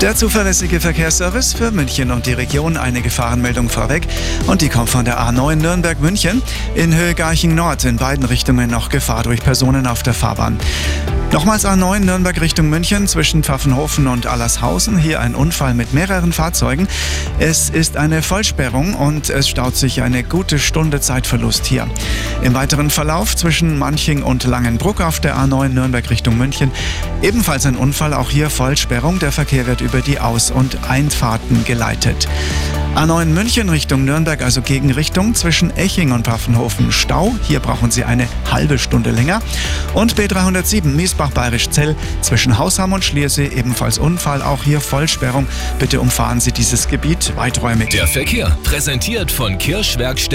Der zuverlässige Verkehrsservice für München und die Region. Eine Gefahrenmeldung vorweg. Und die kommt von der A9 Nürnberg-München. In Höhe Garching Nord in beiden Richtungen noch Gefahr durch Personen auf der Fahrbahn. Nochmals A9 Nürnberg Richtung München zwischen Pfaffenhofen und Allershausen. Hier ein Unfall mit mehreren Fahrzeugen. Es ist eine Vollsperrung und es staut sich eine gute Stunde Zeitverlust hier. Im weiteren Verlauf zwischen Manching und Langenbruck auf der A9 Nürnberg Richtung München ebenfalls ein Unfall. Auch hier Vollsperrung. Der Verkehr wird über die Aus- und Einfahrten geleitet. A9 München Richtung Nürnberg, also Gegenrichtung zwischen Eching und Pfaffenhofen Stau. Hier brauchen Sie eine halbe Stunde länger. Und B307 Miesbach-Bayerisch-Zell zwischen Hausham und Schliersee ebenfalls Unfall. Auch hier Vollsperrung. Bitte umfahren Sie dieses Gebiet weiträumig. Der Verkehr präsentiert von Kirschwerkstätten.